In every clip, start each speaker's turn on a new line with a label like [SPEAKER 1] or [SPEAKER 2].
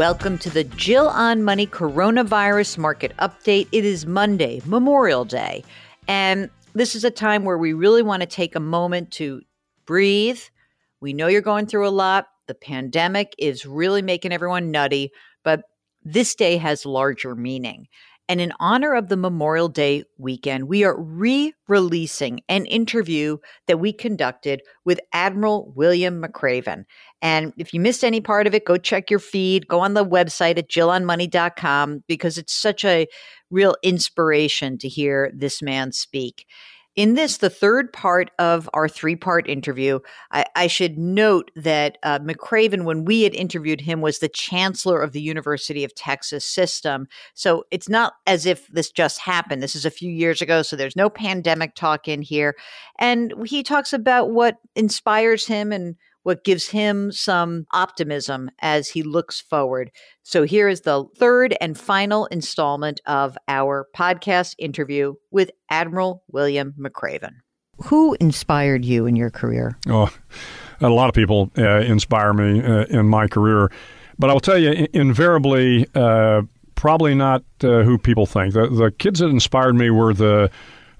[SPEAKER 1] Welcome to the Jill on Money Coronavirus Market Update. It is Monday, Memorial Day. And this is a time where we really want to take a moment to breathe. We know you're going through a lot. The pandemic is really making everyone nutty, but this day has larger meaning. And in honor of the Memorial Day weekend, we are re releasing an interview that we conducted with Admiral William McRaven. And if you missed any part of it, go check your feed, go on the website at jillonmoney.com because it's such a real inspiration to hear this man speak. In this, the third part of our three part interview, I, I, should note that uh, McRaven, when we had interviewed him, was the chancellor of the University of Texas system. So it's not as if this just happened. This is a few years ago. So there's no pandemic talk in here. And he talks about what inspires him and what gives him some optimism as he looks forward. So here is the third and final installment of our podcast interview with Admiral William McRaven. Who inspired you in your career?
[SPEAKER 2] Oh, a lot of people uh, inspire me uh, in my career. But I'll tell you, invariably, uh, probably not uh, who people think. The, the kids that inspired me were the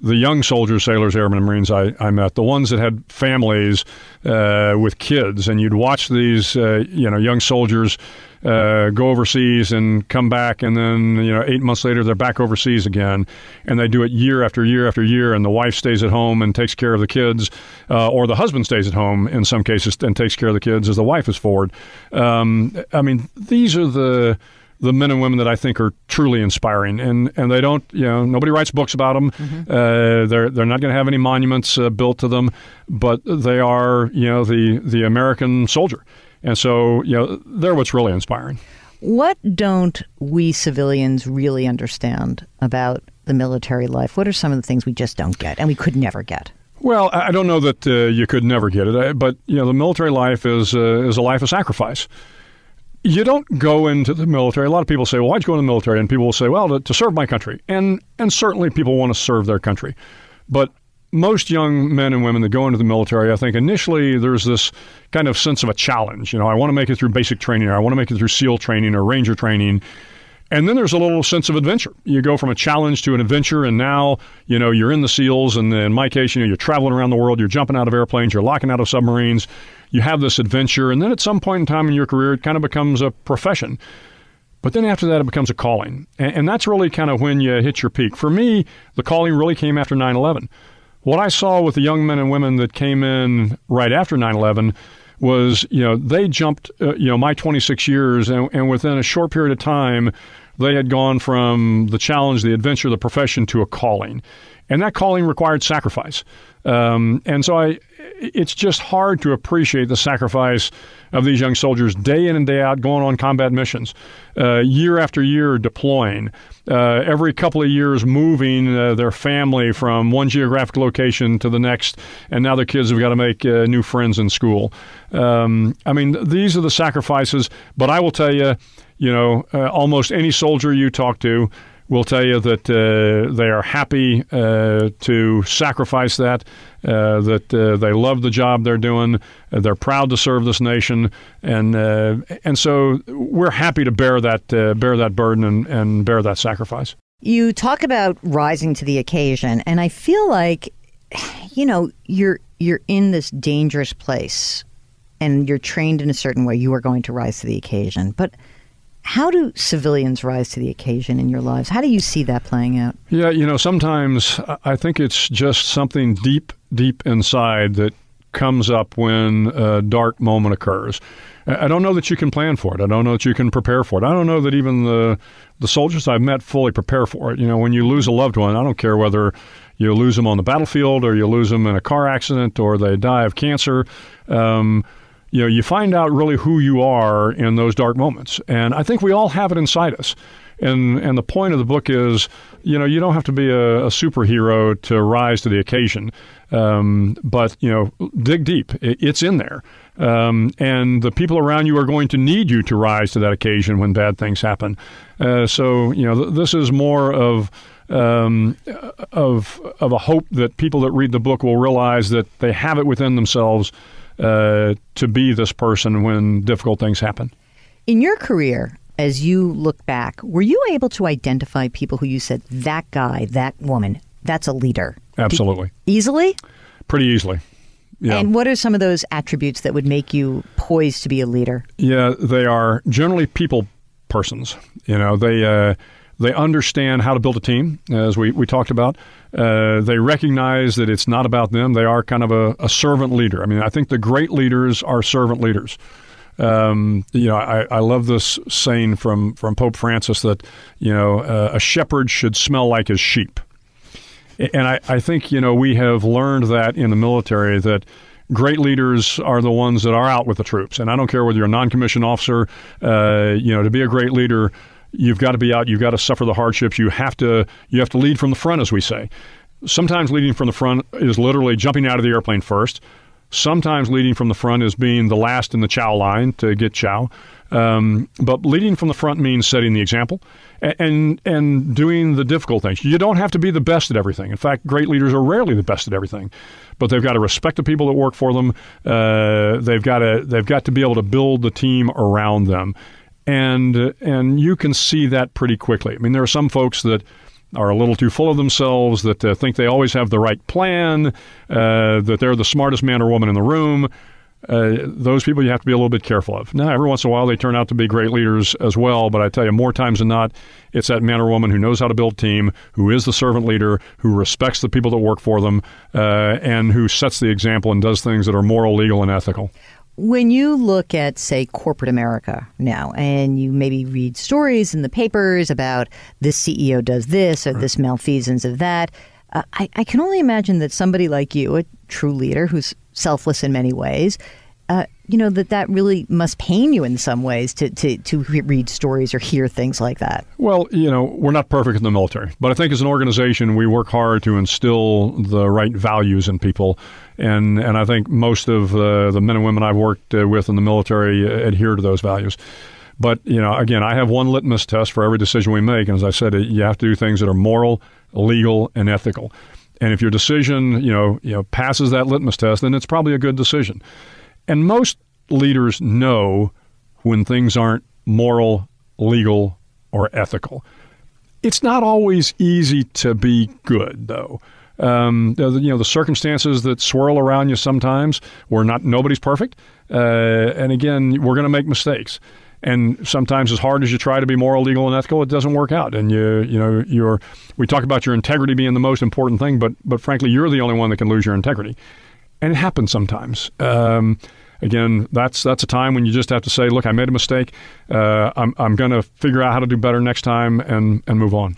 [SPEAKER 2] the young soldiers, sailors, airmen, and Marines I, I met, the ones that had families uh, with kids, and you'd watch these, uh, you know, young soldiers uh, go overseas and come back, and then you know, eight months later they're back overseas again, and they do it year after year after year, and the wife stays at home and takes care of the kids, uh, or the husband stays at home in some cases and takes care of the kids as the wife is forward. Um, I mean, these are the the men and women that I think are truly inspiring. And and they don't, you know, nobody writes books about them. Mm-hmm. Uh, they're they're not going to have any monuments uh, built to them, but they are, you know, the the American soldier. And so, you know, they're what's really inspiring.
[SPEAKER 1] What don't we civilians really understand about the military life? What are some of the things we just don't get and we could never get?
[SPEAKER 2] Well, I don't know that uh, you could never get it, but you know, the military life is uh, is a life of sacrifice you don't go into the military. A lot of people say, "Well, why'd you go in the military?" And people will say, "Well, to, to serve my country." And and certainly people want to serve their country, but most young men and women that go into the military, I think initially there's this kind of sense of a challenge. You know, I want to make it through basic training, or I want to make it through SEAL training or Ranger training. And then there's a little sense of adventure. You go from a challenge to an adventure, and now you know you're in the SEALs. And in my case, you know you're traveling around the world. You're jumping out of airplanes. You're locking out of submarines you have this adventure, and then at some point in time in your career, it kind of becomes a profession. But then after that, it becomes a calling. And, and that's really kind of when you hit your peak. For me, the calling really came after 9 11. What I saw with the young men and women that came in right after 9 11 was, you know, they jumped, uh, you know, my 26 years, and, and within a short period of time, they had gone from the challenge, the adventure, the profession to a calling. And that calling required sacrifice. Um, and so I, it's just hard to appreciate the sacrifice of these young soldiers day in and day out going on combat missions, uh, year after year deploying, uh, every couple of years moving uh, their family from one geographic location to the next, and now their kids have got to make uh, new friends in school. Um, I mean, these are the sacrifices, but I will tell you, you know, uh, almost any soldier you talk to will tell you that uh, they are happy uh, to sacrifice that, uh, that they love the job they're doing, they're proud to serve this nation, and and so we're happy to bear that bear that burden and, and bear that sacrifice.
[SPEAKER 1] You talk about rising to the occasion, and I feel like, you know, you're you're in this dangerous place, and you're trained in a certain way. You are going to rise to the occasion, but how do civilians rise to the occasion in your lives? How do you see that playing out?
[SPEAKER 2] Yeah, you know, sometimes I think it's just something deep, deep inside that comes up when a dark moment occurs. I don't know that you can plan for it. I don't know that you can prepare for it. I don't know that even the the soldiers I've met fully prepare for it. You know, when you lose a loved one, I don't care whether you lose them on the battlefield or you lose them in a car accident or they die of cancer. Um, you know, you find out really who you are in those dark moments. And I think we all have it inside us. And and the point of the book is, you know, you don't have to be a, a superhero to rise to the occasion, um, but you know, dig deep. It, it's in there, um, and the people around you are going to need you to rise to that occasion when bad things happen. Uh, so you know, th- this is more of um, of of a hope that people that read the book will realize that they have it within themselves uh, to be this person when difficult things happen.
[SPEAKER 1] In your career, as you look back, were you able to identify people who you said, that guy, that woman, that's a leader?
[SPEAKER 2] Absolutely.
[SPEAKER 1] Did, easily?
[SPEAKER 2] Pretty easily.
[SPEAKER 1] Yeah. And what are some of those attributes that would make you poised to be a leader?
[SPEAKER 2] Yeah, they are generally people persons. You know, they uh, they understand how to build a team, as we, we talked about. Uh, they recognize that it's not about them. They are kind of a, a servant leader. I mean, I think the great leaders are servant leaders. Um, you know, I, I love this saying from, from Pope Francis that, you know, uh, a shepherd should smell like his sheep. And I, I think, you know, we have learned that in the military that great leaders are the ones that are out with the troops. And I don't care whether you're a non-commissioned officer, uh, you know, to be a great leader, you've got to be out. You've got to suffer the hardships. You have to you have to lead from the front, as we say. Sometimes leading from the front is literally jumping out of the airplane first. Sometimes leading from the front is being the last in the chow line to get chow. Um, but leading from the front means setting the example and, and, and doing the difficult things. You don't have to be the best at everything. In fact, great leaders are rarely the best at everything. But they've got to respect the people that work for them. Uh, they've got to they've got to be able to build the team around them, and and you can see that pretty quickly. I mean, there are some folks that are a little too full of themselves, that uh, think they always have the right plan, uh, that they're the smartest man or woman in the room uh, those people you have to be a little bit careful of. Now, every once in a while, they turn out to be great leaders as well. But I tell you, more times than not, it's that man or woman who knows how to build team, who is the servant leader, who respects the people that work for them, uh, and who sets the example and does things that are moral, legal, and ethical.
[SPEAKER 1] When you look at, say, corporate America now, and you maybe read stories in the papers about this CEO does this or right. this malfeasance of that, uh, I, I, can only imagine that somebody like you, a true leader who's selfless in many ways, uh, you know that that really must pain you in some ways to, to to read stories or hear things like that.
[SPEAKER 2] Well, you know, we're not perfect in the military, but I think as an organization we work hard to instill the right values in people, and and I think most of uh, the men and women I've worked uh, with in the military adhere to those values. But you know, again, I have one litmus test for every decision we make, and as I said, you have to do things that are moral, legal, and ethical. And if your decision, you know, you know, passes that litmus test, then it's probably a good decision. And most leaders know when things aren't moral, legal, or ethical. It's not always easy to be good, though. Um, you know the circumstances that swirl around you sometimes. We're not nobody's perfect, uh, and again, we're going to make mistakes and sometimes as hard as you try to be moral, legal, and ethical, it doesn't work out. And you, you know, you're. We talk about your integrity being the most important thing, but but frankly, you're the only one that can lose your integrity, and it happens sometimes. Um, again, that's that's a time when you just have to say, "Look, I made a mistake. Uh, I'm I'm going to figure out how to do better next time and and move on."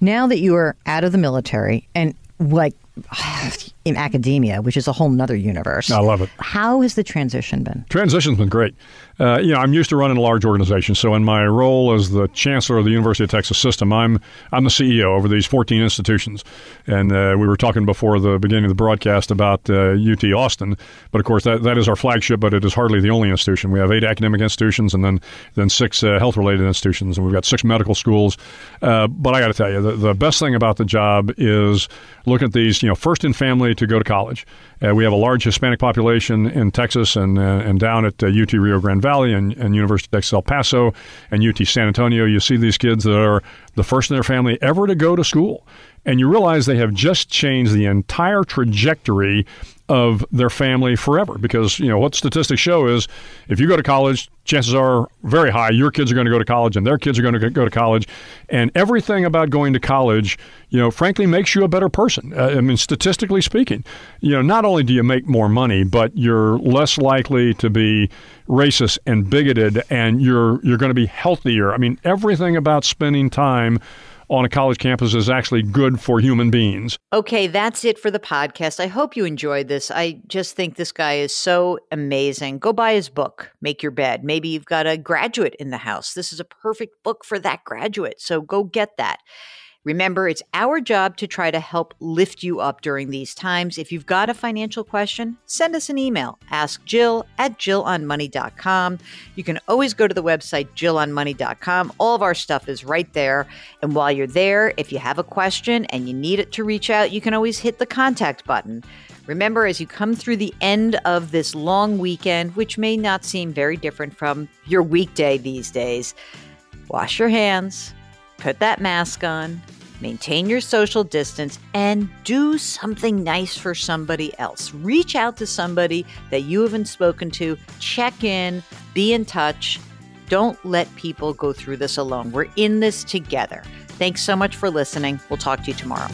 [SPEAKER 1] Now that you are out of the military and like in academia, which is a whole nother universe.
[SPEAKER 2] I love it.
[SPEAKER 1] How has the transition been?
[SPEAKER 2] Transition's been great. Uh, you know, I'm used to running a large organization, so in my role as the chancellor of the University of Texas system, I'm I'm the CEO over these 14 institutions. And uh, we were talking before the beginning of the broadcast about uh, UT Austin, but of course that, that is our flagship, but it is hardly the only institution. We have eight academic institutions and then then six uh, health-related institutions, and we've got six medical schools. Uh, but I got to tell you, the, the best thing about the job is looking at these, you know, first in to go to college. Uh, we have a large Hispanic population in Texas and uh, and down at uh, UT Rio Grande Valley and, and University of Texas El Paso and UT San Antonio. You see these kids that are the first in their family ever to go to school. And you realize they have just changed the entire trajectory of their family forever. Because you know what statistics show is if you go to college chances are very high your kids are going to go to college and their kids are going to go to college. And everything about going to college you know frankly makes you a better person. Uh, i mean statistically speaking you know not only do you make more money but you're less likely to be racist and bigoted and you're you're going to be healthier. I mean everything about spending time on a college campus is actually good for human beings.
[SPEAKER 1] Okay, that's it for the podcast. I hope you enjoyed this. I just think this guy is so amazing. Go buy his book, Make Your Bed. Maybe you've got a graduate in the house. This is a perfect book for that graduate. So go get that. Remember, it's our job to try to help lift you up during these times. If you've got a financial question, send us an email. Ask Jill at jillonmoney.com. You can always go to the website jillonmoney.com. All of our stuff is right there. And while you're there, if you have a question and you need it to reach out, you can always hit the contact button. Remember, as you come through the end of this long weekend, which may not seem very different from your weekday these days, wash your hands, put that mask on, maintain your social distance, and do something nice for somebody else. Reach out to somebody that you haven't spoken to, check in, be in touch. Don't let people go through this alone. We're in this together. Thanks so much for listening. We'll talk to you tomorrow.